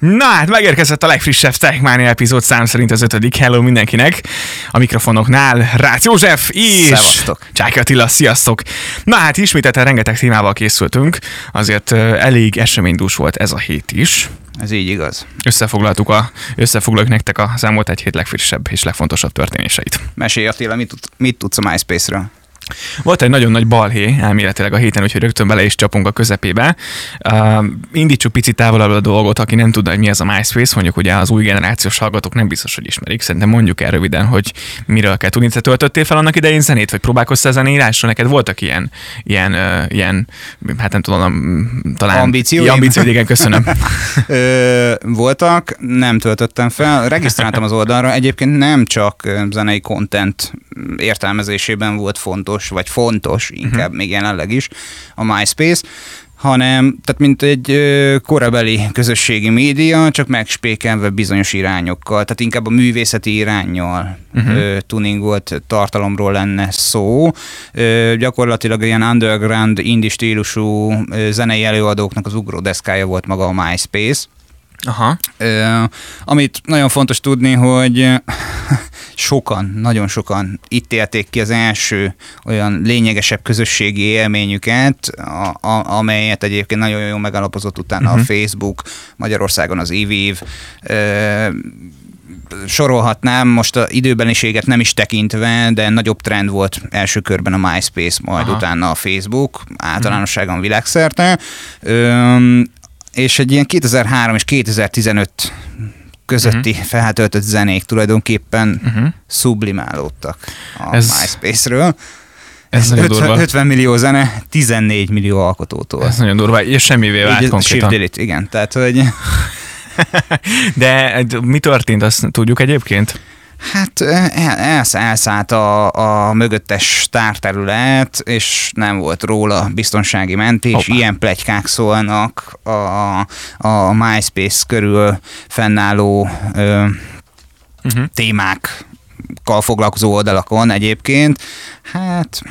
Na hát megérkezett a legfrissebb Techmania epizód szám szerint az ötödik. Hello mindenkinek! A mikrofonoknál Rácz József és Szevasztok. Csáki Attila, sziasztok! Na hát ismételten rengeteg témával készültünk, azért elég eseménydús volt ez a hét is. Ez így igaz. Összefoglaltuk a, összefoglaljuk nektek a elmúlt egy hét legfrissebb és legfontosabb történéseit. Mesélj Attila, mit, mit tudsz a MySpace-ről? Volt egy nagyon nagy balhé elméletileg a héten, úgyhogy rögtön bele is csapunk a közepébe. Uh, indítsuk picit távolabb a dolgot, aki nem tudja, hogy mi ez a MySpace, mondjuk ugye az új generációs hallgatók nem biztos, hogy ismerik. Szerintem mondjuk el röviden, hogy miről kell tudni. Te töltöttél fel annak idején zenét, vagy próbálkoztál zeneírásról? Neked voltak ilyen, ilyen, uh, ilyen hát nem tudom, talán... Ambícióim? Ambícióid, igen, köszönöm. Ö, voltak, nem töltöttem fel, regisztráltam az oldalra, egyébként nem csak zenei content értelmezésében volt fontos, vagy fontos, inkább uh-huh. még jelenleg is a MySpace, hanem tehát mint egy korabeli közösségi média, csak megspékelve bizonyos irányokkal, tehát inkább a művészeti irányjal uh-huh. tuningolt tartalomról lenne szó. Ö, gyakorlatilag ilyen underground, indie stílusú ö, zenei előadóknak az ugródeszkája volt maga a MySpace. Aha. Ö, amit nagyon fontos tudni, hogy sokan, nagyon sokan itt élték ki az első olyan lényegesebb közösségi élményüket, a, a, amelyet egyébként nagyon jól megalapozott utána uh-huh. a Facebook, Magyarországon az IVIV, ö, sorolhatnám, most a időbeniséget nem is tekintve, de nagyobb trend volt első körben a MySpace, majd Aha. utána a Facebook, általánosságon világszerte. Ö, és egy ilyen 2003 és 2015 közötti uh-huh. feltöltött zenék tulajdonképpen Uh-huh. sublimálódtak a Ez- Ez, MySpace-ről. Ez nagyon 50, durva. 50 millió zene, 14 millió alkotótól. Ez nagyon durva, és semmivé vált Így konkrétan. delete, igen. Tehát, hogy De mi történt, azt tudjuk egyébként? Hát el, elsz, elszállt a, a mögöttes tárterület, és nem volt róla biztonsági mentés. Hoppá. Ilyen plegykák szólnak a, a MySpace körül fennálló ö, Uh-huh. témákkal foglalkozó oldalakon egyébként. Hát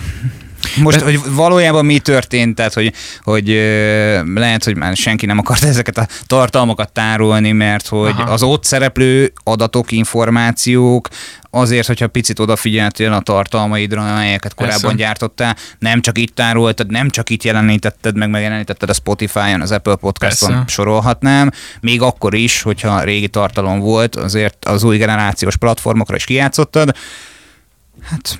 most, hogy valójában mi történt, tehát hogy, hogy lehet, hogy már senki nem akart ezeket a tartalmakat tárolni, mert hogy. Aha. az ott szereplő adatok, információk azért, hogyha picit odafigyeltél a tartalmaidra, amelyeket korábban Persze. gyártottál, nem csak itt tároltad, nem csak itt jelenítetted, meg megjelenítetted a Spotify-on, az Apple Podcast-on Persze. sorolhatnám, még akkor is, hogyha régi tartalom volt, azért az új generációs platformokra is kijátszottad. Hát,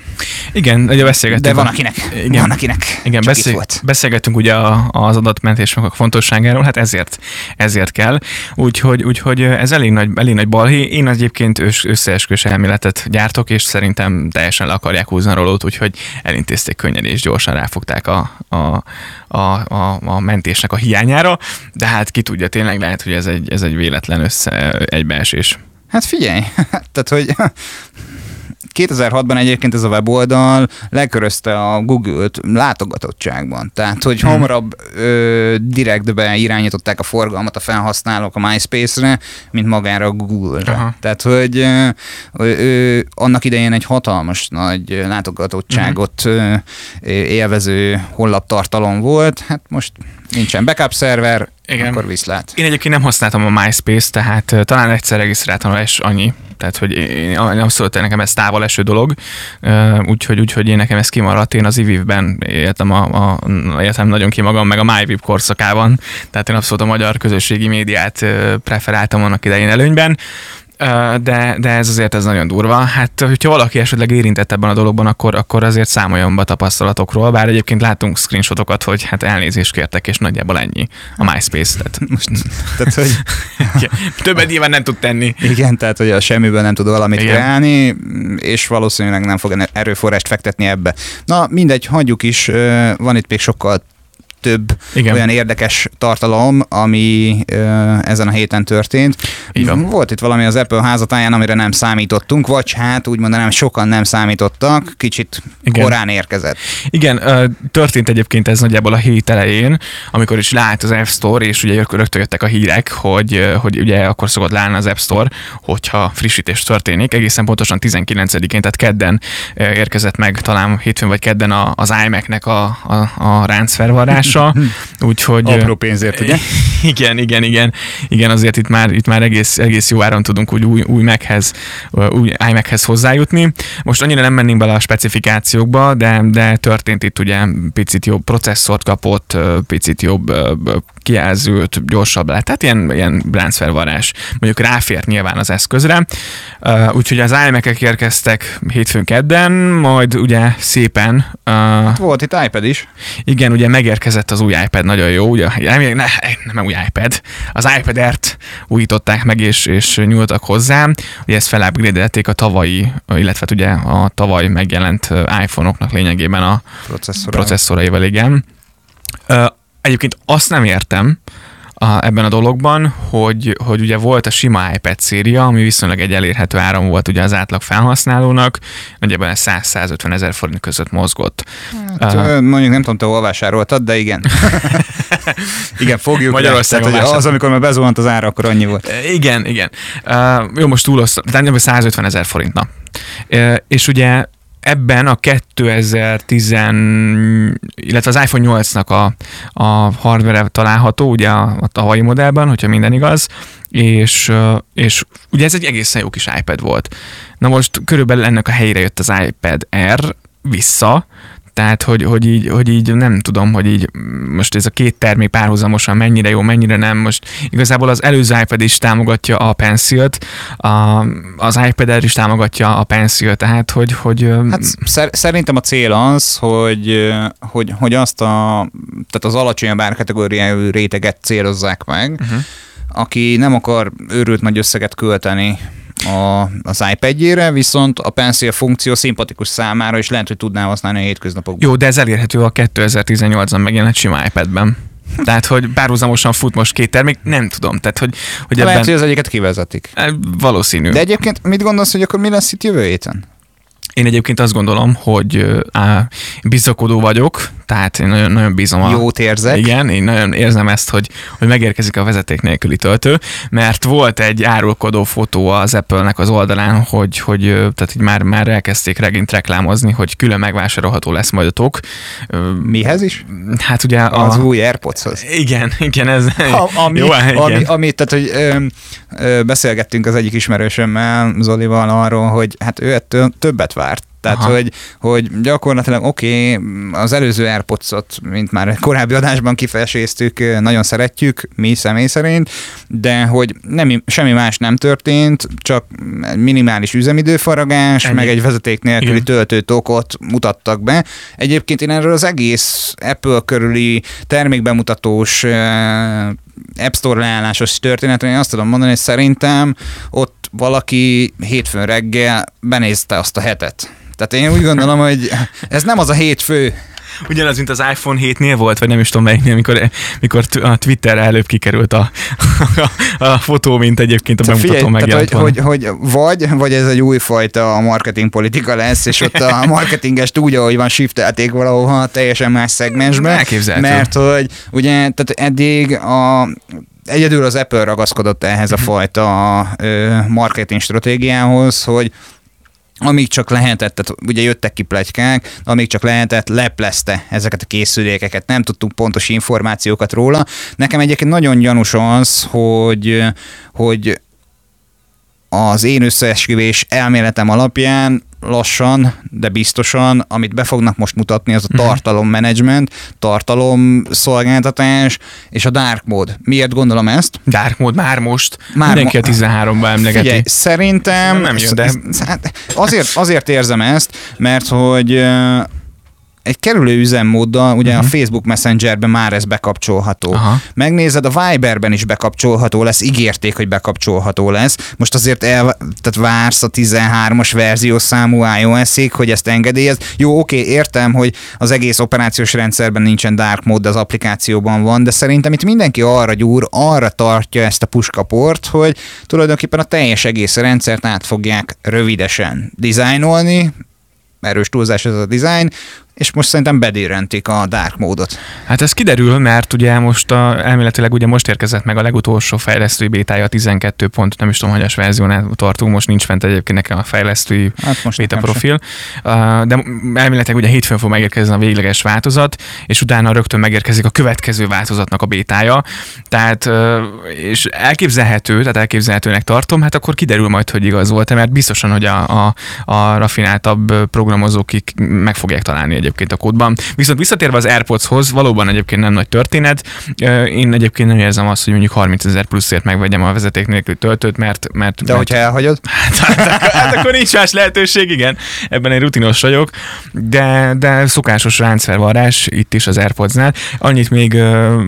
Igen, ugye beszélgettünk. de van akinek, Igen. Van akinek Igen, beszél, beszélgettünk ugye az adatmentésnek a fontosságáról, hát ezért, ezért kell. Úgyhogy, úgyhogy ez elég nagy, elég nagy balhé. Én egyébként ős, összeesküvés elméletet gyártok, és szerintem teljesen le akarják húzni a rolót, úgyhogy elintézték könnyen és gyorsan ráfogták a, a, a, a, a mentésnek a hiányára, de hát ki tudja, tényleg lehet, hogy ez egy, ez egy véletlen össze egybeesés. Hát figyelj, tehát hogy 2006-ban egyébként ez a weboldal lekörözte a Google-t látogatottságban. Tehát, hogy Hmm. hamarabb ö, direktbe irányították a forgalmat a felhasználók a MySpace-re, mint magára a Google-re. Aha. Tehát, hogy ö, ö, annak idején egy hatalmas nagy látogatottságot ö, élvező honlaptartalom volt, hát most nincsen backup szerver, Igen. akkor viszlát. Én egyébként nem használtam a MySpace, tehát ö, talán egyszer regisztráltam rá, és annyi. Tehát, hogy én, abszolút nekem ez távol eső dolog, Ö, úgyhogy, úgyhogy én nekem ez kimaradt. Én az IVIV-ben éltem, a, a, éltem nagyon ki magam, meg a MyVIV korszakában, tehát én abszolút a magyar közösségi médiát ö, preferáltam annak idején előnyben. Ö, De, de ez azért ez nagyon durva. Hát, hogyha valaki esetleg érintett ebben a dologban, akkor, akkor azért számoljon be tapasztalatokról, bár egyébként látunk screenshotokat, hogy hát elnézést kértek, és nagyjából ennyi a MySpace. Tehát most Tehát, hogy többet nyilván nem tud tenni. Igen, tehát hogy a semmiből nem tud valamit Igen. kreálni, és valószínűleg nem fog erőforrást fektetni ebbe. Na mindegy, hagyjuk is, van itt még sokkal több Igen. Igen. olyan érdekes tartalom, ami ö, ezen a héten történt. Van. Volt itt valami az Apple házatáján, amire nem számítottunk, vagy hát úgy mondanám, sokan nem számítottak, kicsit Igen. Igen. korán érkezett. Igen, történt egyébként ez nagyjából a hét elején, amikor is leállt az App Store, és ugye rögtön jöttek a hírek, hogy, hogy ugye akkor szokott leállni az App Store, hogyha frissítés történik. Egészen pontosan 19-én, tehát kedden érkezett meg talán hétfőn vagy kedden az iMac-nek a, a, a ráncfelvarrás, forrása, úgyhogy... Apró pénzért, ugye? Igen, igen, igen. Igen, azért itt már, itt már egész, egész jó áron tudunk úgy új, új Mac-hez, új iMac-hez hozzájutni. Most annyira nem mennénk bele a specifikációkba, de, de történt itt ugye picit jobb processzort kapott, picit jobb kijelzőt, gyorsabb lett. Tehát ilyen, ilyen transfervarás. Mondjuk ráfért nyilván az eszközre. Úgyhogy az iMac-ek érkeztek hétfőn kedden, majd ugye szépen... Uh, Volt itt iPad is. Igen, ugye megérkezett az új iPad, nagyon jó. Ugye, nem, nem, nem új iPad. Az iPad Air-t újították meg, és, és nyúltak hozzá. Ugye ezt felupgrade a tavalyi, illetve hát ugye a tavaly megjelent iPhone-oknak lényegében a processzoraival, igen. Egyébként azt nem értem, a, ebben a dologban, hogy, hogy ugye volt a sima iPad széria, ami viszonylag egy elérhető áram volt ugye az átlag felhasználónak, nagyjából 100-150 ezer forint között mozgott. Hát, uh, mondjuk nem tudom, te hol vásároltad, de igen. igen, fogjuk. Magyarországon tehát, az, amikor már bezuhant az ára, akkor annyi volt. Igen, igen. Uh, jó, most túlosztam, tehát 150 ezer forint, na. Uh, és ugye ebben a 2010, illetve az iPhone 8-nak a, a hardware található, ugye a, a tavalyi modellben, hogyha minden igaz, és, és ugye ez egy egészen jó kis iPad volt. Na most körülbelül ennek a helyére jött az iPad Air vissza, tehát, hogy, hogy, így, hogy így nem tudom, hogy így most ez a két termék párhuzamosan mennyire jó, mennyire nem. Most igazából az előző iPad is támogatja a Pencil-t, a, az iPad Air is támogatja a Pencil, tehát hogy... hogy hát szer- szerintem a cél az, hogy, hogy, hogy azt a, tehát az alacsonyabb árkategóriájú réteget célozzák meg, uh-huh. aki nem akar őrült nagy összeget költeni a, az iPad-jére, viszont a Pencil funkció szimpatikus számára, és lehet, hogy tudná használni a hétköznapokban. Jó, de ez elérhető a 2018-ban megjelent sima iPad-ben. Tehát, hogy párhuzamosan fut most két termék, nem tudom. Tehát, hogy, hogy ebben... Lehet, hogy az egyiket kivezetik. Valószínű. De egyébként mit gondolsz, hogy akkor mi lesz itt jövő héten? Én egyébként azt gondolom, hogy á, bizakodó vagyok, tehát én nagyon, nagyon bízom a... Jót érzek. Igen, én nagyon érzem ezt, hogy, hogy megérkezik a vezeték nélküli töltő, mert volt egy árulkodó fotó az Apple-nek az oldalán, hogy, hogy tehát így már, már elkezdték regint reklámozni, hogy külön megvásárolható lesz majd a tok. Mihez is? Hát ugye a... Az új AirPods-hoz. Igen, igen, ez... A, ami, Jó, igen. Ami, ami, tehát, hogy ö, ö, beszélgettünk az egyik ismerősömmel, Zolival arról, hogy hát ő ettől többet várt tehát, hogy, hogy gyakorlatilag oké, okay, az előző Airpods-ot, mint már korábbi adásban kifejeséztük, nagyon szeretjük, mi személy szerint, de hogy nem, semmi más nem történt, csak minimális üzemidőfaragás, Ennyi. meg egy vezeték nélküli töltőtokot mutattak be. Egyébként én erről az egész Apple körüli termékbemutatós App Store leállásos történetre, én azt tudom mondani, hogy szerintem ott valaki hétfőn reggel benézte azt a hetet. Tehát én úgy gondolom, hogy ez nem az a hétfő, Ugyanaz, mint az iPhone 7-nél volt, vagy nem is tudom melyiknél, amikor, mikor a Twitterre előbb kikerült a, a, a fotó, mint egyébként a szóval bemutató megjelent hogy, hogy, hogy, vagy, vagy ez egy újfajta marketingpolitika lesz, és ott a marketinges tudja, hogy van shiftelték valahova teljesen más szegmensbe. Elképzelhető. Mert hogy ugye, tehát eddig a egyedül az Apple ragaszkodott ehhez a mhm. fajta marketing stratégiához, hogy amíg csak lehetett, tehát ugye jöttek ki plegykák, amíg csak lehetett, leplezte ezeket a készülékeket, nem tudtunk pontos információkat róla. Nekem egyébként nagyon gyanús az, hogy, hogy az én összeesküvés elméletem alapján lassan, de biztosan, amit be fognak most mutatni, az a mhm. tartalommenedzsment, tartalomszolgáltatás és a dark mode. Miért gondolom ezt? Dark mode már most. Már Mindenki mo- a 13-ba emlegeti. Figyelj, szerintem nem jön, de... Hát azért, azért érzem ezt, mert hogy egy kerülő üzemmóddal, ugye uh-huh. a Facebook Messengerben már ez bekapcsolható. Aha. Megnézed, a Viberben is bekapcsolható lesz, ígérték, hogy bekapcsolható lesz. Most azért el, tehát vársz a 13-as verzió számú iOS-ig, hogy ezt engedélyez. Jó, oké, értem, hogy az egész operációs rendszerben nincsen dark mode, az applikációban van, de szerintem itt mindenki arra gyúr, arra tartja ezt a puskaport, hogy tulajdonképpen a teljes egész rendszert át fogják rövidesen dizájnolni, erős túlzás ez a design, és most szerintem bedérentik a dark módot. Hát ez kiderül, mert ugye most a, elméletileg ugye most érkezett meg a legutolsó fejlesztői bétája, a 12 pont, nem is tudom, hogy verziónál tartunk, most nincs fent egyébként nekem a fejlesztői hát most béta profil, sem. de elméletileg ugye hétfőn fog megérkezni a végleges változat, és utána rögtön megérkezik a következő változatnak a bétája, tehát és elképzelhető, tehát elképzelhetőnek tartom, hát akkor kiderül majd, hogy igaz volt-e, mert biztosan, hogy a, a, a rafináltabb programozók meg fogják találni egyébként a kódban. Viszont visszatérve az AirPods-hoz, valóban egyébként nem nagy történet. Én egyébként nem érzem azt, hogy mondjuk 30 ezer pluszért megvegyem a vezeték nélkül töltőt, mert... mert De mert, hogyha elhagyod? Hát, hát, hát, akkor nincs más lehetőség, igen. Ebben én rutinos vagyok, de, de szokásos ráncfelvarrás itt is az AirPods-nál. Annyit még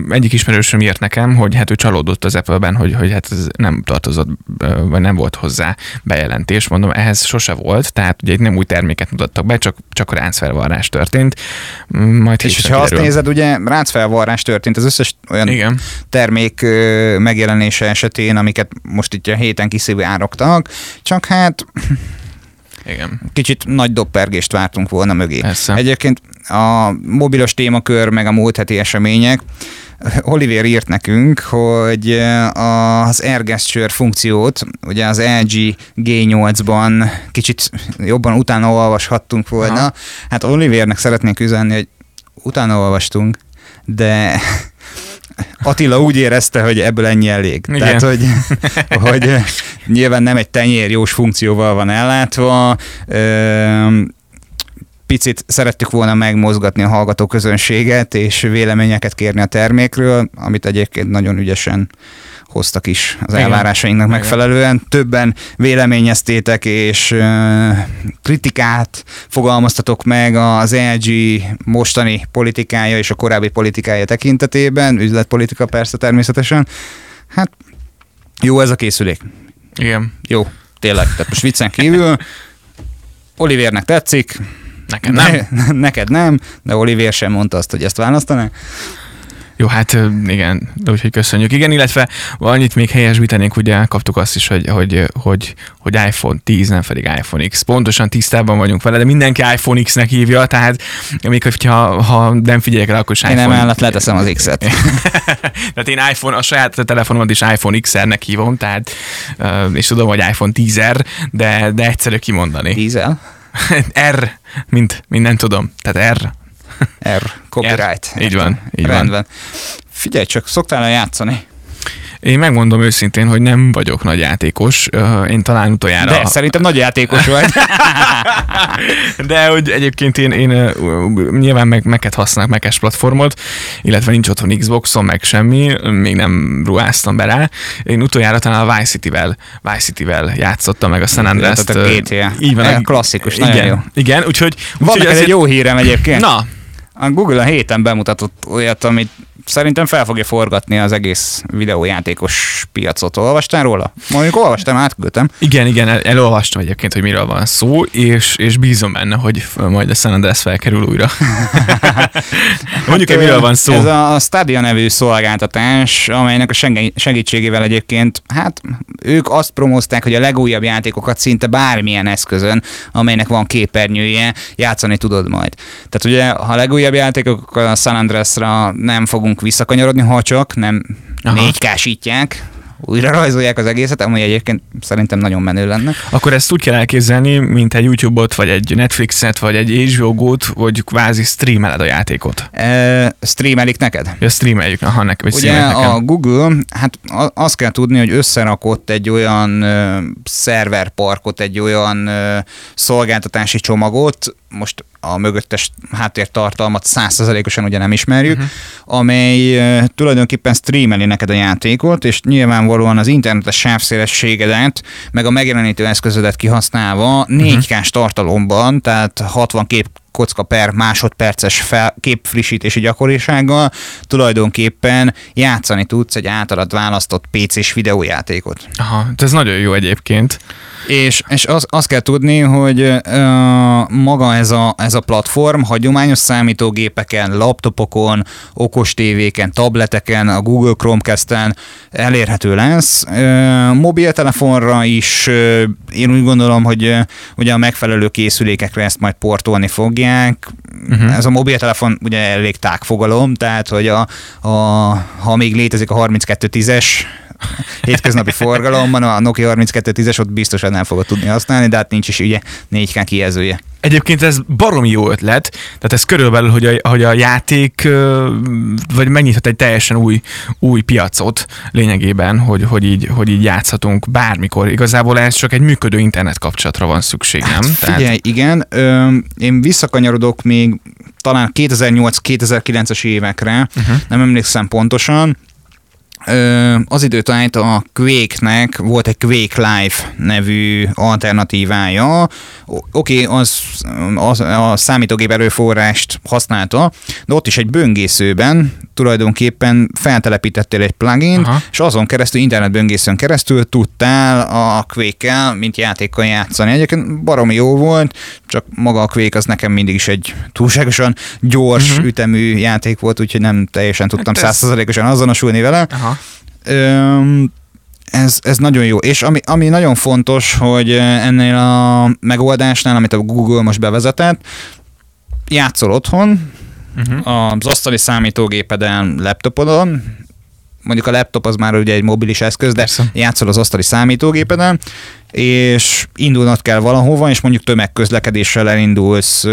egyik ismerősöm írt nekem, hogy hát ő csalódott az Apple-ben, hogy, hogy hát ez nem tartozott, vagy nem volt hozzá bejelentés. Mondom, ehhez sose volt, tehát ugye nem új terméket mutattak be, csak, csak ráncfelvarrás történt. Majd és ha azt nézed, ugye ráncfelvarrás történt az összes olyan Igen. termék megjelenése esetén, amiket most itt a héten kiszivárogtak, csak hát igen. Kicsit nagy doppergést vártunk volna mögé. Persze. Egyébként a mobilos témakör, meg a múlt heti események, Oliver írt nekünk, hogy az Air Gesture funkciót, ugye az LG G8-ban kicsit jobban utána olvashattunk volna. Aha. Hát Olivernek szeretnék üzenni, hogy utána olvastunk, de Attila úgy érezte, hogy ebből ennyi elég. Igen. Tehát, hogy, hogy nyilván nem egy tenyér jós funkcióval van ellátva, picit szerettük volna megmozgatni a hallgató közönséget, és véleményeket kérni a termékről, amit egyébként nagyon ügyesen hoztak is az Igen. elvárásainknak Igen. megfelelően. Többen véleményeztétek, és kritikát fogalmaztatok meg az LG mostani politikája és a korábbi politikája tekintetében, üzletpolitika persze természetesen. Hát jó ez a készülék. Igen. Jó, tényleg. Tehát most viccen kívül Olivernek tetszik, Neked nem. Ne, neked nem, de Olivier sem mondta azt, hogy ezt választaná. Jó, hát igen, úgyhogy köszönjük. Igen, illetve annyit még helyesbítenénk, ugye kaptuk azt is, hogy, hogy, hogy, hogy iPhone 10, nem pedig iPhone X. Pontosan tisztában vagyunk vele, de mindenki iPhone X-nek hívja, tehát még hogyha ha nem figyelek rá, akkor is iPhone... Én nem állat leteszem az X-et. tehát én iPhone, a saját telefonomat is iPhone XR-nek hívom, tehát és tudom, hogy iPhone 10 de, de egyszerű kimondani. Diesel? R, mint, mint nem tudom. Tehát R. R, copyright. R. Így van, így Rendben. van. Figyelj csak, szoktál játszani? Én megmondom őszintén, hogy nem vagyok nagy játékos. Én talán utoljára... De szerintem nagy játékos vagy. De hogy egyébként én, én nyilván meg, meket használok, mekes platformot, illetve nincs otthon Xboxon, meg semmi, még nem ruháztam be rá. Én utoljára talán a Vice City-vel, Vice City-vel játszottam meg a San Andreas-t. A GTA. Így van. A klasszikus, nagyon igen, jó. Igen, úgyhogy... Van úgyhogy neked egy jó hírem egyébként. Na, a Google a héten bemutatott olyat, amit szerintem fel fogja forgatni az egész videójátékos piacot. Olvastál róla? Mondjuk olvastam, átküldtem. Igen, igen, el, elolvastam egyébként, hogy miről van szó, és, és bízom benne, hogy majd a San Andreas felkerül újra. Mondjuk, hát, miről van szó. Ez a Stadia nevű szolgáltatás, amelynek a segítségével egyébként, hát ők azt promózták, hogy a legújabb játékokat szinte bármilyen eszközön, amelynek van képernyője, játszani tudod majd. Tehát ugye, ha a legújabb játékok a San Andreasra nem fogunk fogunk visszakanyarodni, ha csak nem négy kásítják, újra rajzolják az egészet, ami egyébként szerintem nagyon menő lenne. Akkor ezt úgy kell elképzelni, mint egy YouTube-ot, vagy egy Netflixet, vagy egy HBO Go-t, hogy kvázi streameled a játékot. E, streamelik neked? Ja, streameljük, aha, nekem, vagy Ugye nekem. a Google, hát azt kell tudni, hogy összerakott egy olyan szerverparkot, egy olyan szolgáltatási csomagot, most a mögöttes háttértartalmat százszerzelékosan ugye nem ismerjük, uh-huh. amely tulajdonképpen streameli neked a játékot, és nyilvánvalóan az internetes sávszélességedet, meg a megjelenítő eszközödet kihasználva 4K-s uh-huh. tartalomban, tehát 60 kép kocka per másodperces fel, képfrissítési gyakorisággal tulajdonképpen játszani tudsz egy általad választott PC-s videójátékot. Aha, ez nagyon jó egyébként. És, és az, azt kell tudni, hogy uh, maga ez a, ez a platform hagyományos számítógépeken, laptopokon, okostévéken, tableteken, a Google Chromecast-en elérhető lesz. Uh, mobiltelefonra is uh, én úgy gondolom, hogy uh, ugye a megfelelő készülékekre ezt majd portolni fogják. Uh-huh. Ez a mobiltelefon ugye elég tágfogalom, tehát hogy a, a, ha még létezik a 3210-es hétköznapi forgalomban, a Nokia 3210-es ott biztosan nem fogod tudni használni, de hát nincs is ugye 4K kijelzője. Egyébként ez baromi jó ötlet, tehát ez körülbelül, hogy a, hogy a játék vagy megnyithat egy teljesen új, új piacot lényegében, hogy, hogy, így, hogy így játszhatunk bármikor. Igazából ez csak egy működő internet kapcsolatra van szükség, nem? Hát figyelj, Tehát... igen, ö, én visszakanyarodok még talán 2008-2009-es évekre, uh-huh. nem emlékszem pontosan, az időtájt a Quake-nek volt egy Quake Live nevű alternatívája. Oké, okay, az, az a számítógép erőforrást használta, de ott is egy böngészőben tulajdonképpen feltelepítettél egy plugin, és azon keresztül, internetböngészőn keresztül tudtál a Quake-kel, mint játékkal játszani. Egyébként baromi jó volt, csak maga a Quake az nekem mindig is egy túlságosan gyors uh-huh. ütemű játék volt, úgyhogy nem teljesen tudtam hát százszerzalékosan azonosulni vele. Aha. Öm, ez, ez nagyon jó. És ami, ami nagyon fontos, hogy ennél a megoldásnál, amit a Google most bevezetett, játszol otthon, uh-huh. az asztali számítógépeden, laptopodon, mondjuk a laptop az már ugye egy mobilis eszköz, de Persze. játszol az asztali számítógépeden, és indulnod kell valahova, és mondjuk tömegközlekedéssel elindulsz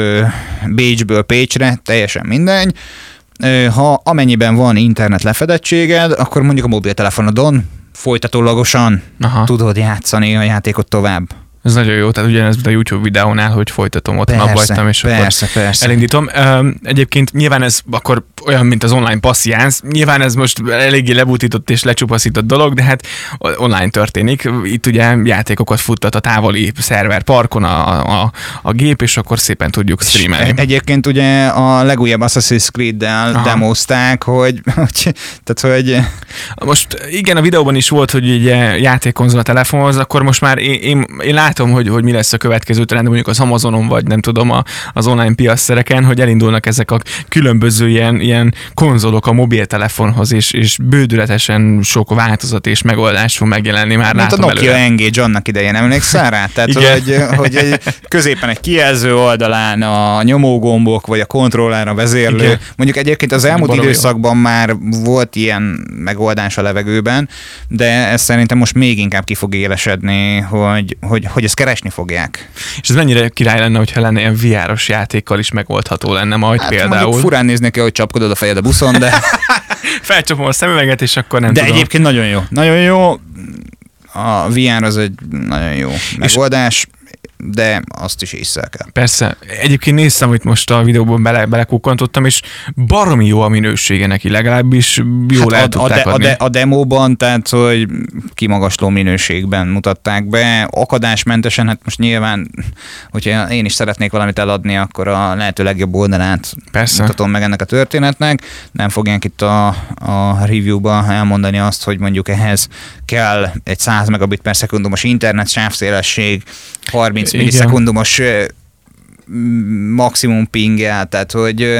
Bécsből Pécsre, teljesen mindegy, ha amennyiben van internet lefedettséged, akkor mondjuk a mobiltelefonodon folytatólagosan Aha. tudod játszani a játékot tovább. Ez nagyon jó, tehát ugyanez a YouTube videónál, hogy folytatom, ott persze, abbajtam, és persze, akkor persze. elindítom. Egyébként nyilván ez akkor olyan, mint az online passziánsz. Nyilván ez most eléggé lebutított és lecsupaszított dolog, de hát online történik. Itt ugye játékokat futtat a távoli szerver parkon a, a, a gép, és akkor szépen tudjuk streamelni. Egyébként ugye a legújabb Assassin's Creed-del demozták, hogy, hogy, tehát, hogy... Most igen, a videóban is volt, hogy ugye játékkonzol a telefonhoz, akkor most már én, én, én látom, hogy, hogy mi lesz a következő trend, mondjuk az Amazonon, vagy nem tudom, a, az online piacszereken, hogy elindulnak ezek a különböző ilyen, ilyen konzolok a mobiltelefonhoz, és, és bődületesen sok változat és megoldás fog megjelenni már Mint látom a Nokia előre. Engage annak idején, emlékszel rá? Tehát, hogy, hogy egy, középen egy kijelző oldalán a nyomógombok, vagy a kontroller, a vezérlő. Igen. Mondjuk egyébként az elmúlt Barom időszakban jó. már volt ilyen megoldás a levegőben, de ez szerintem most még inkább ki fog élesedni, hogy, hogy, hogy ezt keresni fogják. És ez mennyire király lenne, hogyha lenne ilyen VR-os játékkal is megoldható lenne majd hát például. Furán néznék ki, hogy csapkodod a fejed a buszon, de... Felcsapom a szemüveget, és akkor nem De tudom. egyébként nagyon jó. Nagyon jó. A VR az egy nagyon jó megoldás de azt is észre kell. Persze. Egyébként néztem, hogy most a videóban bele, belekukkantottam, és baromi jó a minősége neki, legalábbis jól hát a, a, de, a, de, a demóban, tehát hogy kimagasló minőségben mutatták be, akadásmentesen, hát most nyilván, hogyha én is szeretnék valamit eladni, akkor a lehető legjobb oldalát Persze. mutatom meg ennek a történetnek. Nem fogják itt a, a review-ba elmondani azt, hogy mondjuk ehhez kell egy 100 megabit per szekundumos internet sávszélesség, 30 millisekundumos maximum pinggel, tehát hogy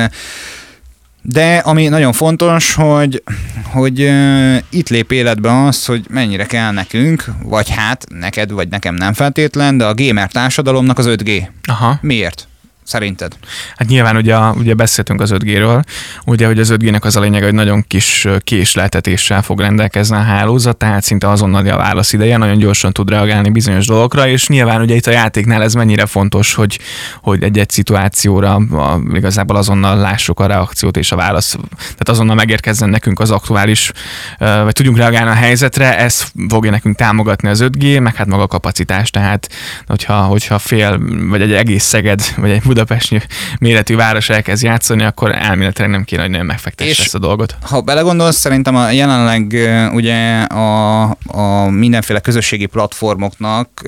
de ami nagyon fontos, hogy, hogy uh, itt lép életbe az, hogy mennyire kell nekünk, vagy hát neked, vagy nekem nem feltétlen, de a gamer társadalomnak az 5G. Aha. Miért? Szerinted? Hát nyilván ugye, ugye beszéltünk az 5G-ről, ugye, hogy az 5G-nek az a lényeg, hogy nagyon kis késleltetéssel fog rendelkezni a hálózat, tehát szinte azonnal a válasz ideje, nagyon gyorsan tud reagálni bizonyos dolgokra, és nyilván ugye itt a játéknál ez mennyire fontos, hogy, hogy egy-egy szituációra a, igazából azonnal lássuk a reakciót és a válasz, tehát azonnal megérkezzen nekünk az aktuális, vagy tudjunk reagálni a helyzetre, ez fogja nekünk támogatni az 5G, meg hát maga a kapacitás, tehát hogyha, hogyha fél, vagy egy egész Szeged, vagy egy Budapest méretű város elkezd játszani, akkor elméletileg nem kéne, hogy nagyon megfektesse ezt a dolgot. Ha belegondolsz, szerintem a jelenleg ugye a, a mindenféle közösségi platformoknak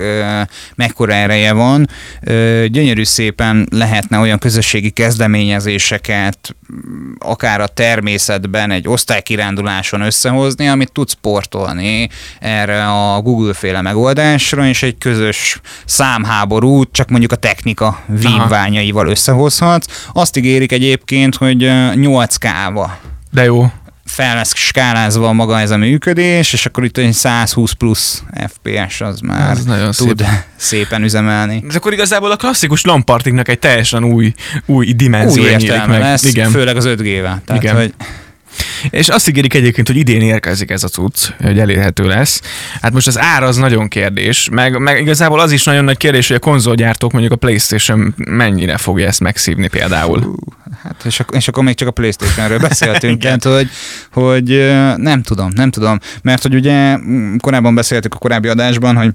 mekkora ereje van, gyönyörű szépen lehetne olyan közösségi kezdeményezéseket, akár a természetben egy osztálykiránduláson összehozni, amit tudsz portolni erre a Google féle megoldásra, és egy közös számháborút csak mondjuk a technika vívványaival összehozhatsz. Azt ígérik egyébként, hogy 8K-val. De jó fel lesz skálázva maga ez a működés, és akkor itt egy 120 plusz FPS az már az nagyon tud szép. szépen üzemelni. Ez akkor igazából a klasszikus lampartiknak egy teljesen új, új dimenzió új nyílik meg. Lesz, Igen. főleg az 5G-vel. Tehát, Igen. Hogy és azt ígérik egyébként, hogy idén érkezik ez a cucc, hogy elérhető lesz. Hát most az ár az nagyon kérdés, meg, meg igazából az is nagyon nagy kérdés, hogy a konzolgyártók mondjuk a PlayStation mennyire fogja ezt megszívni például. hát és, ak- és akkor még csak a PlayStation-ről beszéltünk, tehát hogy, hogy nem tudom, nem tudom, mert hogy ugye korábban beszéltük a korábbi adásban, hogy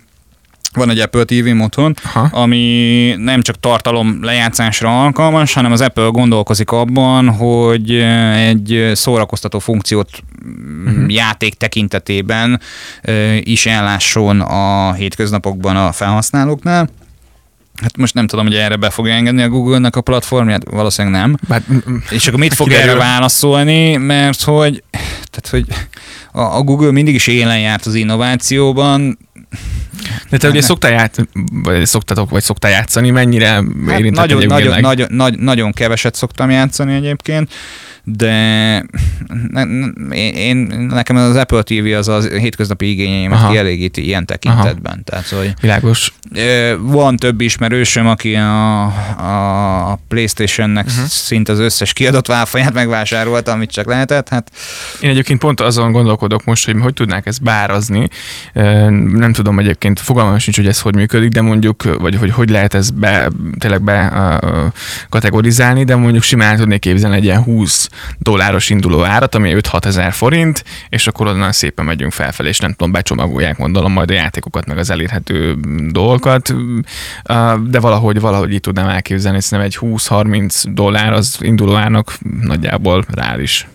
van egy Apple TV otthon, Aha. ami nem csak tartalom lejátszásra alkalmas, hanem az Apple gondolkozik abban, hogy egy szórakoztató funkciót uh-huh. játék tekintetében is ellásson a hétköznapokban a felhasználóknál. Hát most nem tudom, hogy erre be fogja engedni a Google-nek a platformját, valószínűleg nem. Bár, és akkor mit fog erre válaszolni, mert hogy, tehát, hogy a, a Google mindig is élen járt az innovációban, de te ugye szoktál, ját, vagy szoktatok, vagy szoktál játszani, mennyire hát érintett nagyon, nagyon, nagyon, nagyon, nagyon keveset szoktam játszani egyébként de ne, én, nekem az Apple TV az a hétköznapi igényeimet Aha. kielégíti ilyen tekintetben. Aha. Tehát, hogy Világos. Van több ismerősöm, aki a, a PlayStation-nek uh-huh. szinte az összes kiadott válfaját megvásárolta, amit csak lehetett. Hát... Én egyébként pont azon gondolkodok most, hogy hogy tudnák ezt bárazni. Nem tudom egyébként, fogalmam sincs, hogy ez hogy működik, de mondjuk, vagy hogy hogy lehet ezt be, tényleg be kategorizálni, de mondjuk simán tudnék képzelni egy ilyen 20 dolláros induló árat, ami 5-6 ezer forint, és akkor onnan szépen megyünk felfelé, és nem tudom, becsomagolják gondolom majd a játékokat, meg az elérhető dolgokat, de valahogy, valahogy így tudnám elképzelni, szerintem egy 20-30 dollár az induló árnak nagyjából reális.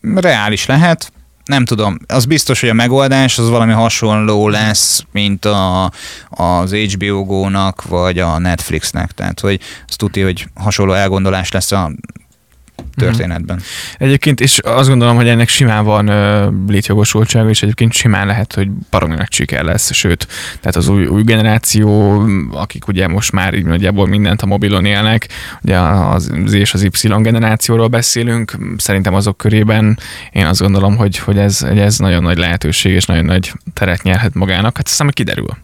Reális lehet, nem tudom, az biztos, hogy a megoldás az valami hasonló lesz, mint a, az HBO Go-nak, vagy a Netflixnek. Tehát, hogy azt tudja, hogy hasonló elgondolás lesz a történetben. Uh-huh. Egyébként, és azt gondolom, hogy ennek simán van uh, létjogosultsága, és egyébként simán lehet, hogy baromi nagy siker lesz, sőt, tehát az új, új generáció, akik ugye most már így nagyjából mindent a mobilon élnek, ugye az Z és az Y generációról beszélünk, szerintem azok körében én azt gondolom, hogy, hogy ez, ez nagyon nagy lehetőség, és nagyon nagy teret nyerhet magának, hát aztán kiderül.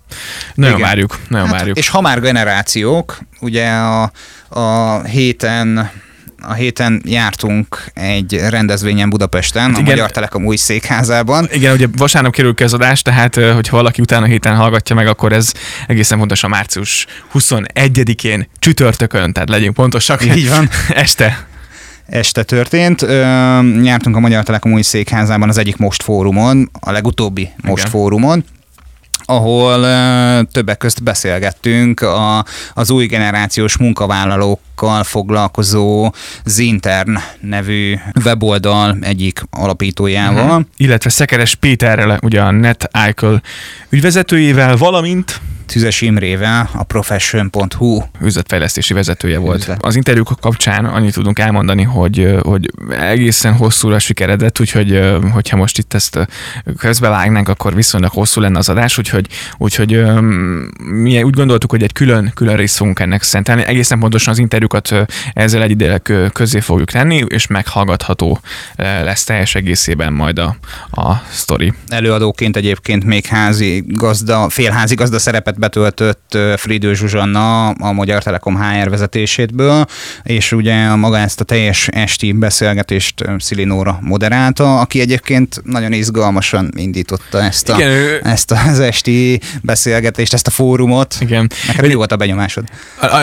Nagyon Igen. várjuk, nagyon hát, várjuk. És ha már generációk, ugye a, a héten a héten jártunk egy rendezvényen Budapesten, hát a igen, Magyar Telekom új székházában. Igen, ugye vasárnap kerül ki az adás, tehát hogyha valaki utána héten hallgatja meg, akkor ez egészen pontosan március 21-én csütörtökön, tehát legyünk pontosak. Így van. este este történt. Ö, nyártunk a Magyar Telekom új székházában az egyik Most fórumon, a legutóbbi Most Igen. fórumon, ahol többek közt beszélgettünk a, az új generációs munkavállalókkal foglalkozó Zintern nevű weboldal egyik alapítójával. Uh-huh. Illetve Szekeres Péterrel, ugye a NetIcle ügyvezetőjével, valamint Tüzes Imrével, a profession.hu üzletfejlesztési vezetője volt. Üzlet. Az interjúk kapcsán annyit tudunk elmondani, hogy, hogy egészen hosszúra sikeredett, úgyhogy hogyha most itt ezt közbevágnánk, akkor viszonylag hosszú lenne az adás, úgyhogy, úgyhogy mi úgy gondoltuk, hogy egy külön, külön részt fogunk ennek szentelni. Egészen pontosan az interjúkat ezzel egyidejűleg közé fogjuk tenni, és meghallgatható lesz teljes egészében majd a, a sztori. Előadóként egyébként még házi gazda, félházi gazda szerepet betöltött Fridő Zsuzsanna a Magyar Telekom HR vezetésétből, és ugye maga ezt a teljes esti beszélgetést Szilinóra moderálta, aki egyébként nagyon izgalmasan indította ezt, a, Igen, ő... ezt az esti beszélgetést, ezt a fórumot. Igen. Nekem mi volt a benyomásod?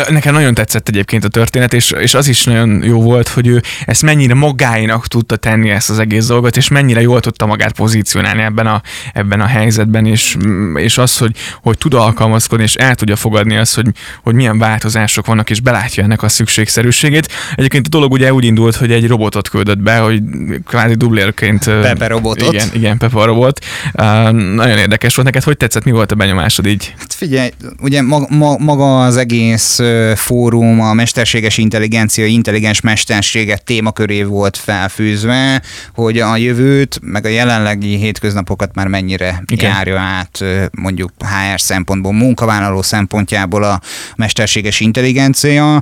Nekem nagyon tetszett egyébként a történet, és, és az is nagyon jó volt, hogy ő ezt mennyire magáinak tudta tenni ezt az egész dolgot, és mennyire jól tudta magát pozícionálni ebben a, ebben a helyzetben, és, és az, hogy, hogy tud alkalmazni alkalmazkodni, és el tudja fogadni azt, hogy, hogy milyen változások vannak, és belátja ennek a szükségszerűségét. Egyébként a dolog ugye úgy indult, hogy egy robotot küldött be, hogy kvázi dublérként... Pepe robotot. Igen, igen, Pepe robot. Uh, nagyon érdekes volt. Neked hogy tetszett, mi volt a benyomásod így? Hát figyelj, ugye maga, maga az egész fórum a mesterséges intelligencia, intelligens mesterséget témaköré volt felfűzve, hogy a jövőt, meg a jelenlegi hétköznapokat már mennyire Igen. járja át mondjuk HR szempontból, munkavállaló szempontjából a mesterséges intelligencia.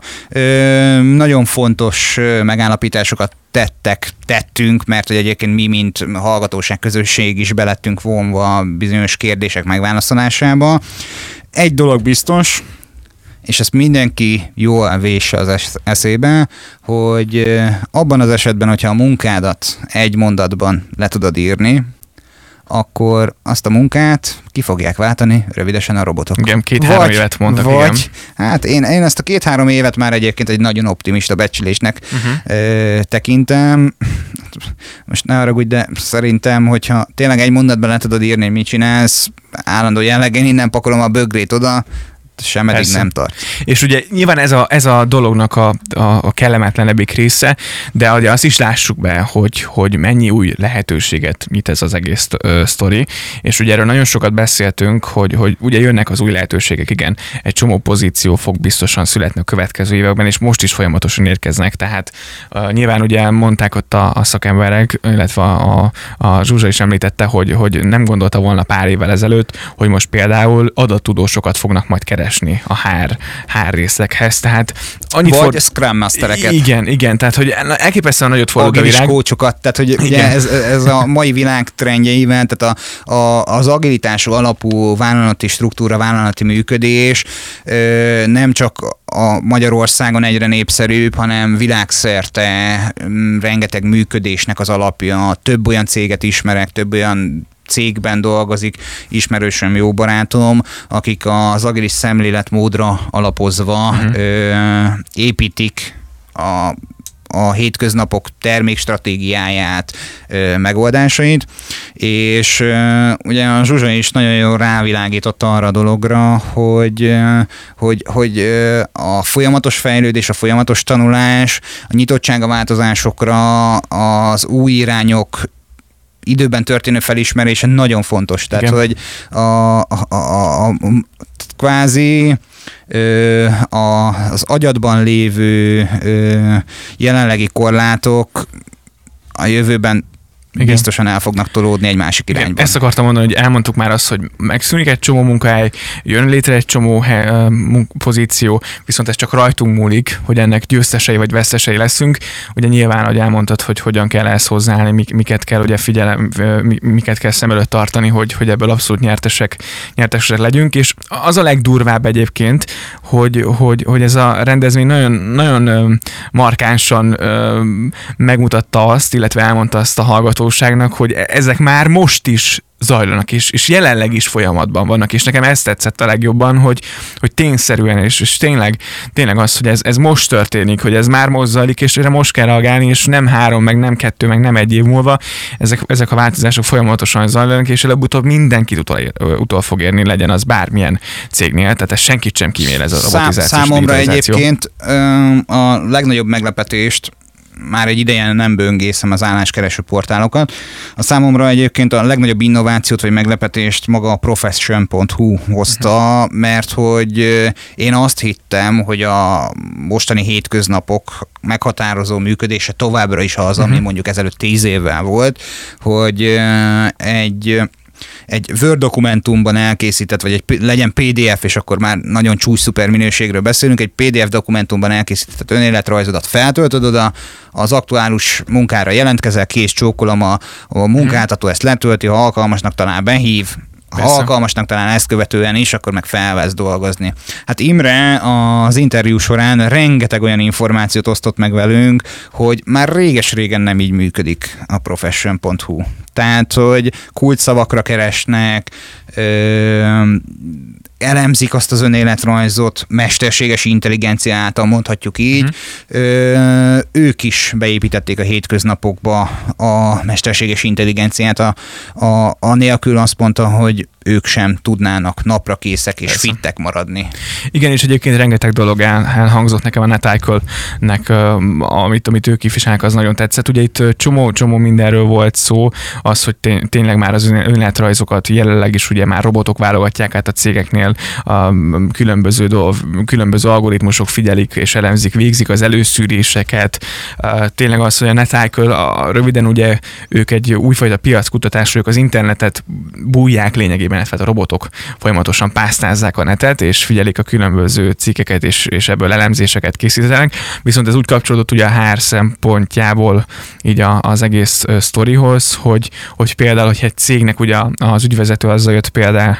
Nagyon fontos megállapításokat tettek, tettünk, mert hogy egyébként mi, mint hallgatóság közösség is belettünk vonva bizonyos kérdések megválaszolásába. Egy dolog biztos, és ezt mindenki jól vésse az eszébe, hogy abban az esetben, hogyha a munkádat egy mondatban le tudod írni, akkor azt a munkát ki fogják váltani rövidesen a robotok. Igen, két-három évet mondtak, vagy, igen. Hát én, én ezt a két-három évet már egyébként egy nagyon optimista becsülésnek uh-huh. ö, tekintem. Most ne haragudj, de szerintem, hogyha tényleg egy mondatban le tudod írni, hogy mit csinálsz, állandó jelleg, én innen pakolom a bögrét oda, sem eddig nem tart. És ugye nyilván ez a, ez a dolognak a, a, a kellemetlenebbik része, de ugye azt is lássuk be, hogy, hogy mennyi új lehetőséget mit ez az egész ö, sztori, és ugye erről nagyon sokat beszéltünk, hogy, hogy ugye jönnek az új lehetőségek, igen, egy csomó pozíció fog biztosan születni a következő években, és most is folyamatosan érkeznek, tehát uh, nyilván ugye mondták ott a, a szakemberek, illetve a, a, a Zsuzsa is említette, hogy, hogy nem gondolta volna pár évvel ezelőtt, hogy most például adattudósokat fognak majd keresni keresni a hár, hár részekhez. Tehát annyi Vagy for... Scrum Mastereket. Igen, igen, tehát hogy elképesztően nagyot fordult a világ. kócsokat, tehát hogy igen. ugye ez, ez, a mai világ trendjeiben, tehát a, a, az agilitású alapú vállalati struktúra, vállalati működés nem csak a Magyarországon egyre népszerűbb, hanem világszerte rengeteg működésnek az alapja. Több olyan céget ismerek, több olyan cégben dolgozik, ismerősöm, jó barátom, akik az agilis szemléletmódra alapozva uh-huh. ö, építik a a hétköznapok termékstratégiáját, ö, megoldásait, és ö, ugye a Zsuzsa is nagyon jól rávilágított arra a dologra, hogy, ö, hogy, hogy ö, a folyamatos fejlődés, a folyamatos tanulás, a nyitottság a változásokra, az új irányok időben történő felismerése nagyon fontos. Tehát, Igen. hogy a, a, a, a kvázi ö, a, az agyadban lévő ö, jelenlegi korlátok a jövőben igen. biztosan el fognak tolódni egy másik irányba. Igen, ezt akartam mondani, hogy elmondtuk már azt, hogy megszűnik egy csomó munkahely, jön létre egy csomó he, munk- pozíció, viszont ez csak rajtunk múlik, hogy ennek győztesei vagy vesztesei leszünk. Ugye nyilván, hogy elmondtad, hogy hogyan kell ezt hozzáállni, miket kell ugye figyelem, miket kell szem előtt tartani, hogy, hogy ebből abszolút nyertesek, nyertesek legyünk, és az a legdurvább egyébként, hogy, hogy, hogy ez a rendezvény nagyon, nagyon markánsan megmutatta azt, illetve elmondta azt a hallgató hallgatóságnak, hogy e- ezek már most is zajlanak, és, és jelenleg is folyamatban vannak, és nekem ez tetszett a legjobban, hogy, hogy tényszerűen, és, és tényleg, tényleg az, hogy ez, ez most történik, hogy ez már most zajlik, és erre most kell reagálni, és nem három, meg nem kettő, meg nem egy év múlva, ezek, ezek a változások folyamatosan zajlanak, és előbb-utóbb mindenkit utol, utol fog érni, legyen az bármilyen cégnél, tehát ez senkit sem kímél ez a robotizáció. Szám, számomra egyébként a legnagyobb meglepetést már egy ideje nem böngészem az álláskereső portálokat. A számomra egyébként a legnagyobb innovációt vagy meglepetést maga a profession.hu hozta, mert hogy én azt hittem, hogy a mostani hétköznapok meghatározó működése továbbra is az, ami mhm. mondjuk ezelőtt tíz évvel volt, hogy egy egy Word dokumentumban elkészített, vagy egy legyen PDF, és akkor már nagyon csúcs szuper minőségről beszélünk, egy PDF dokumentumban elkészített önéletrajzodat feltöltöd oda, az aktuális munkára jelentkezel, kész csókolom, a, a munkáltató ezt letölti, ha alkalmasnak talán behív, ha alkalmasnak talán ezt követően is, akkor meg felvesz dolgozni. Hát Imre az interjú során rengeteg olyan információt osztott meg velünk, hogy már réges-régen nem így működik a profession.hu. Tehát, hogy kulcsszavakra keresnek, ö, elemzik azt az önéletrajzot, mesterséges intelligencia által mondhatjuk így, uh-huh. ö, ők is beépítették a hétköznapokba a mesterséges intelligenciát, a, a, a nélkül azt mondta, hogy ők sem tudnának napra készek és Persze. fittek maradni. Igen, és egyébként rengeteg dolog el, elhangzott nekem a NetIcle-nek, amit, amit ők képviselnek, az nagyon tetszett. Ugye itt csomó-csomó mindenről volt szó, az, hogy tényleg már az önéletrajzokat jelenleg is ugye már robotok válogatják át a cégeknél, a különböző, dolg, különböző algoritmusok figyelik és elemzik, végzik az előszűréseket. Tényleg az, hogy a NetIcle, a, röviden ugye ők egy újfajta piackutatásra, ők az internetet bújják lényegében, illetve a robotok folyamatosan pásztázzák a netet, és figyelik a különböző cikkeket, és, és ebből elemzéseket készítenek. Viszont ez úgy kapcsolódott ugye a HR szempontjából így a, az egész sztorihoz, hogy, hogy például, hogy egy cégnek ugye az ügyvezető azzal jött példá,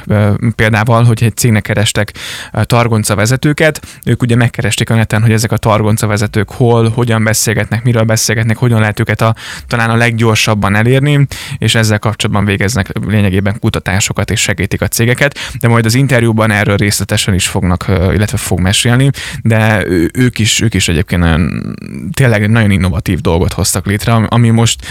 példával, hogy egy cégnek kerestek targonca vezetőket, ők ugye megkeresték a neten, hogy ezek a targonca vezetők hol, hogyan beszélgetnek, miről beszélgetnek, hogyan lehet őket a, talán a leggyorsabban elérni, és ezzel kapcsolatban végeznek lényegében kutatásokat és segítik a cégeket, de majd az interjúban erről részletesen is fognak, illetve fog mesélni, de ők is, ők is egyébként nagyon, tényleg nagyon innovatív dolgot hoztak létre, ami most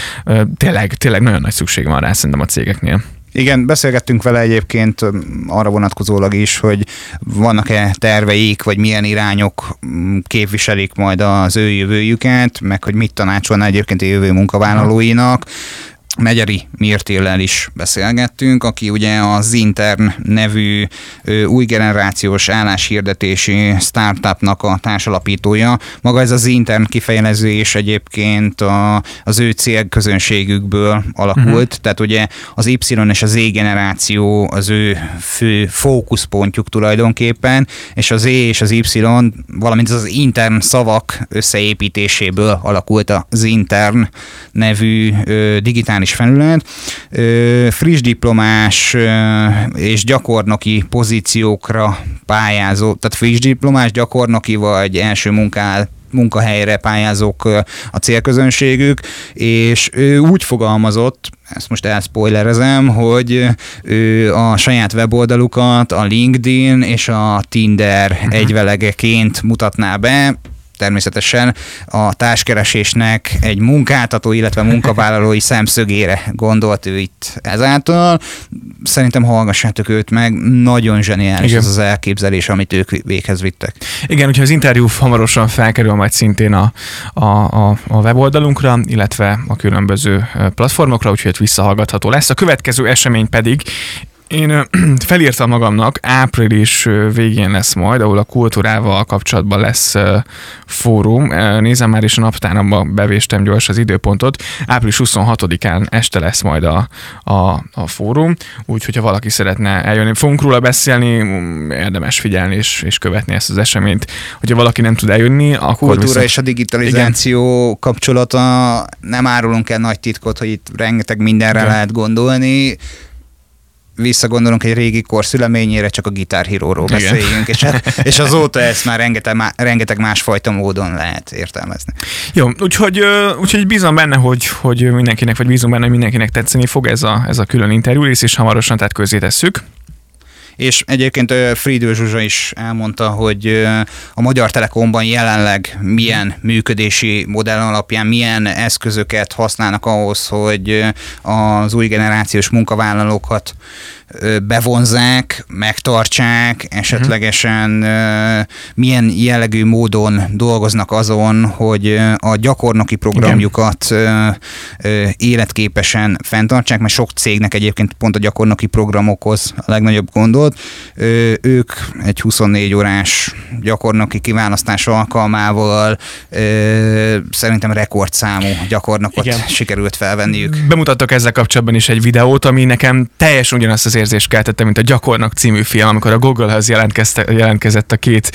tényleg, tényleg nagyon nagy szükség van rá szerintem a cégeknél. Igen, beszélgettünk vele egyébként arra vonatkozólag is, hogy vannak-e terveik, vagy milyen irányok képviselik majd az ő jövőjüket, meg hogy mit tanácsolna egyébként a jövő munkavállalóinak. Megyeri Mirtillel is beszélgettünk, aki ugye az Intern nevű új generációs álláshirdetési startupnak a társalapítója. Maga ez az Intern kifejezés egyébként a, az ő célközönségükből alakult, uh-huh. tehát ugye az Y és az Z generáció az ő fő fókuszpontjuk tulajdonképpen, és az E és az Y, valamint az intern szavak összeépítéséből alakult az Intern nevű digitális digitális felület, friss diplomás és gyakornoki pozíciókra pályázó, tehát friss diplomás, gyakornoki vagy első munkál munkahelyre pályázók a célközönségük, és ő úgy fogalmazott, ezt most elspoilerezem, hogy ő a saját weboldalukat a LinkedIn és a Tinder uh-huh. egyvelegeként mutatná be, természetesen a társkeresésnek egy munkáltató, illetve munkavállalói szemszögére gondolt ő itt ezáltal. Szerintem hallgassátok őt meg, nagyon zseniális Igen. az az elképzelés, amit ők véghez vittek. Igen, úgyhogy az interjú hamarosan felkerül majd szintén a, a, a, a weboldalunkra, illetve a különböző platformokra, úgyhogy visszahallgatható lesz. A következő esemény pedig én felírtam magamnak, április végén lesz majd, ahol a kultúrával kapcsolatban lesz fórum. Nézem már is a naptáramban bevéstem gyors az időpontot. Április 26-án este lesz majd a, a, a fórum, úgyhogy ha valaki szeretne eljönni, fogunk róla beszélni, érdemes figyelni és, és követni ezt az eseményt. Hogyha valaki nem tud eljönni, akkor A kultúra viszont... és a digitalizáció igen. kapcsolata, nem árulunk el nagy titkot, hogy itt rengeteg mindenre igen. lehet gondolni visszagondolunk egy régi kor szüleményére, csak a gitárhíróról beszéljünk, és, és azóta ezt már rengeteg, rengeteg másfajta módon lehet értelmezni. Jó, úgyhogy, úgyhogy bízom benne, hogy, hogy mindenkinek, vagy bízom benne, hogy mindenkinek tetszeni fog ez a, ez a külön interjú rész, és hamarosan tehát közé tesszük. És egyébként Fridő Zsuzsa is elmondta, hogy a Magyar Telekomban jelenleg milyen működési modell alapján milyen eszközöket használnak ahhoz, hogy az új generációs munkavállalókat bevonzák, megtartsák, esetlegesen milyen jellegű módon dolgoznak azon, hogy a gyakornoki programjukat Igen. életképesen fenntartsák, mert sok cégnek egyébként pont a gyakornoki programokhoz a legnagyobb gondot. Ők egy 24 órás gyakornoki kiválasztás alkalmával szerintem rekordszámú gyakornokot Igen. sikerült felvenniük. Bemutattak ezzel kapcsolatban is egy videót, ami nekem teljesen ugyanazt az az érzést keltette, mint a Gyakornak című film, amikor a Google-hez jelentkezett a két,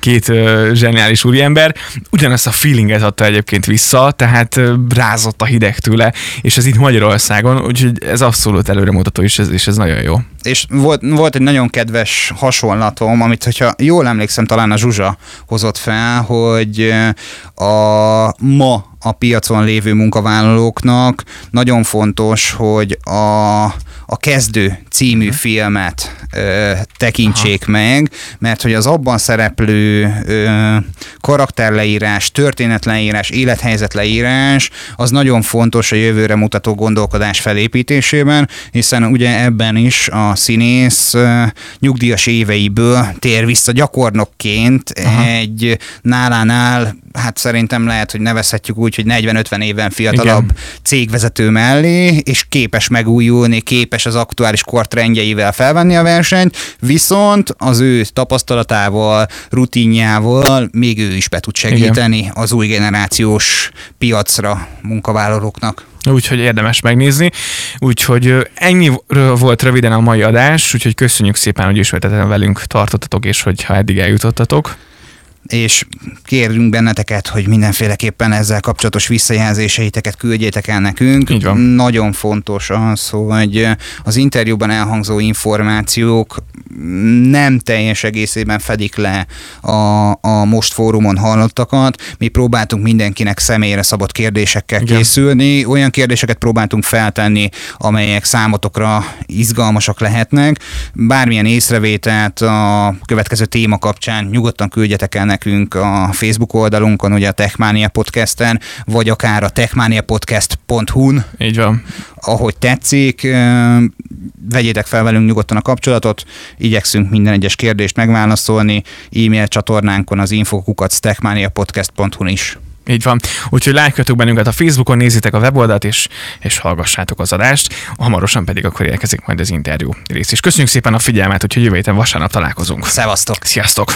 két uh, zseniális úriember. Ugyanazt a feelinget adta egyébként vissza, tehát uh, rázott a hideg tőle, és ez itt Magyarországon, úgyhogy ez abszolút előremutató, és ez, és ez nagyon jó. És volt, volt egy nagyon kedves hasonlatom, amit, hogyha jól emlékszem, talán a Zsuzsa hozott fel, hogy a ma a piacon lévő munkavállalóknak nagyon fontos, hogy a, a Kezdő című uh-huh. filmet ö, tekintsék Aha. meg, mert hogy az abban szereplő ö, karakterleírás, történetleírás, élethelyzetleírás az nagyon fontos a jövőre mutató gondolkodás felépítésében, hiszen ugye ebben is a színész ö, nyugdíjas éveiből tér vissza gyakornokként Aha. egy nálánál hát szerintem lehet, hogy nevezhetjük úgy, hogy 40-50 éven fiatalabb Igen. cégvezető mellé, és képes megújulni, képes az aktuális kortrendjeivel felvenni a versenyt, viszont az ő tapasztalatával, rutinjával még ő is be tud segíteni Igen. az új generációs piacra munkavállalóknak. Úgyhogy érdemes megnézni. Úgyhogy ennyi volt röviden a mai adás, úgyhogy köszönjük szépen, hogy ismertetem velünk tartottatok, és hogyha eddig eljutottatok és kérünk benneteket, hogy mindenféleképpen ezzel kapcsolatos visszajelzéseiteket küldjétek el nekünk. Így van. Nagyon fontos az, hogy az interjúban elhangzó információk nem teljes egészében fedik le a, a most fórumon hallottakat. Mi próbáltunk mindenkinek személyre szabott kérdésekkel Igen. készülni, olyan kérdéseket próbáltunk feltenni, amelyek számotokra izgalmasak lehetnek. Bármilyen észrevételt a következő téma kapcsán nyugodtan küldjetek el nekünk a Facebook oldalunkon, ugye a Techmania podcasten, vagy akár a techmaniapodcast.hu-n. Így van. Ahogy tetszik, vegyétek fel velünk nyugodtan a kapcsolatot, igyekszünk minden egyes kérdést megválaszolni, e-mail csatornánkon az infokukat techmaniapodcast.hu-n is. Így van. Úgyhogy lájkoljatok bennünket a Facebookon, nézzétek a weboldalt, és, és hallgassátok az adást. Hamarosan pedig akkor érkezik majd az interjú rész. És köszönjük szépen a figyelmet, úgyhogy jövő héten vasárnap találkozunk. Szevasztok! Sziasztok!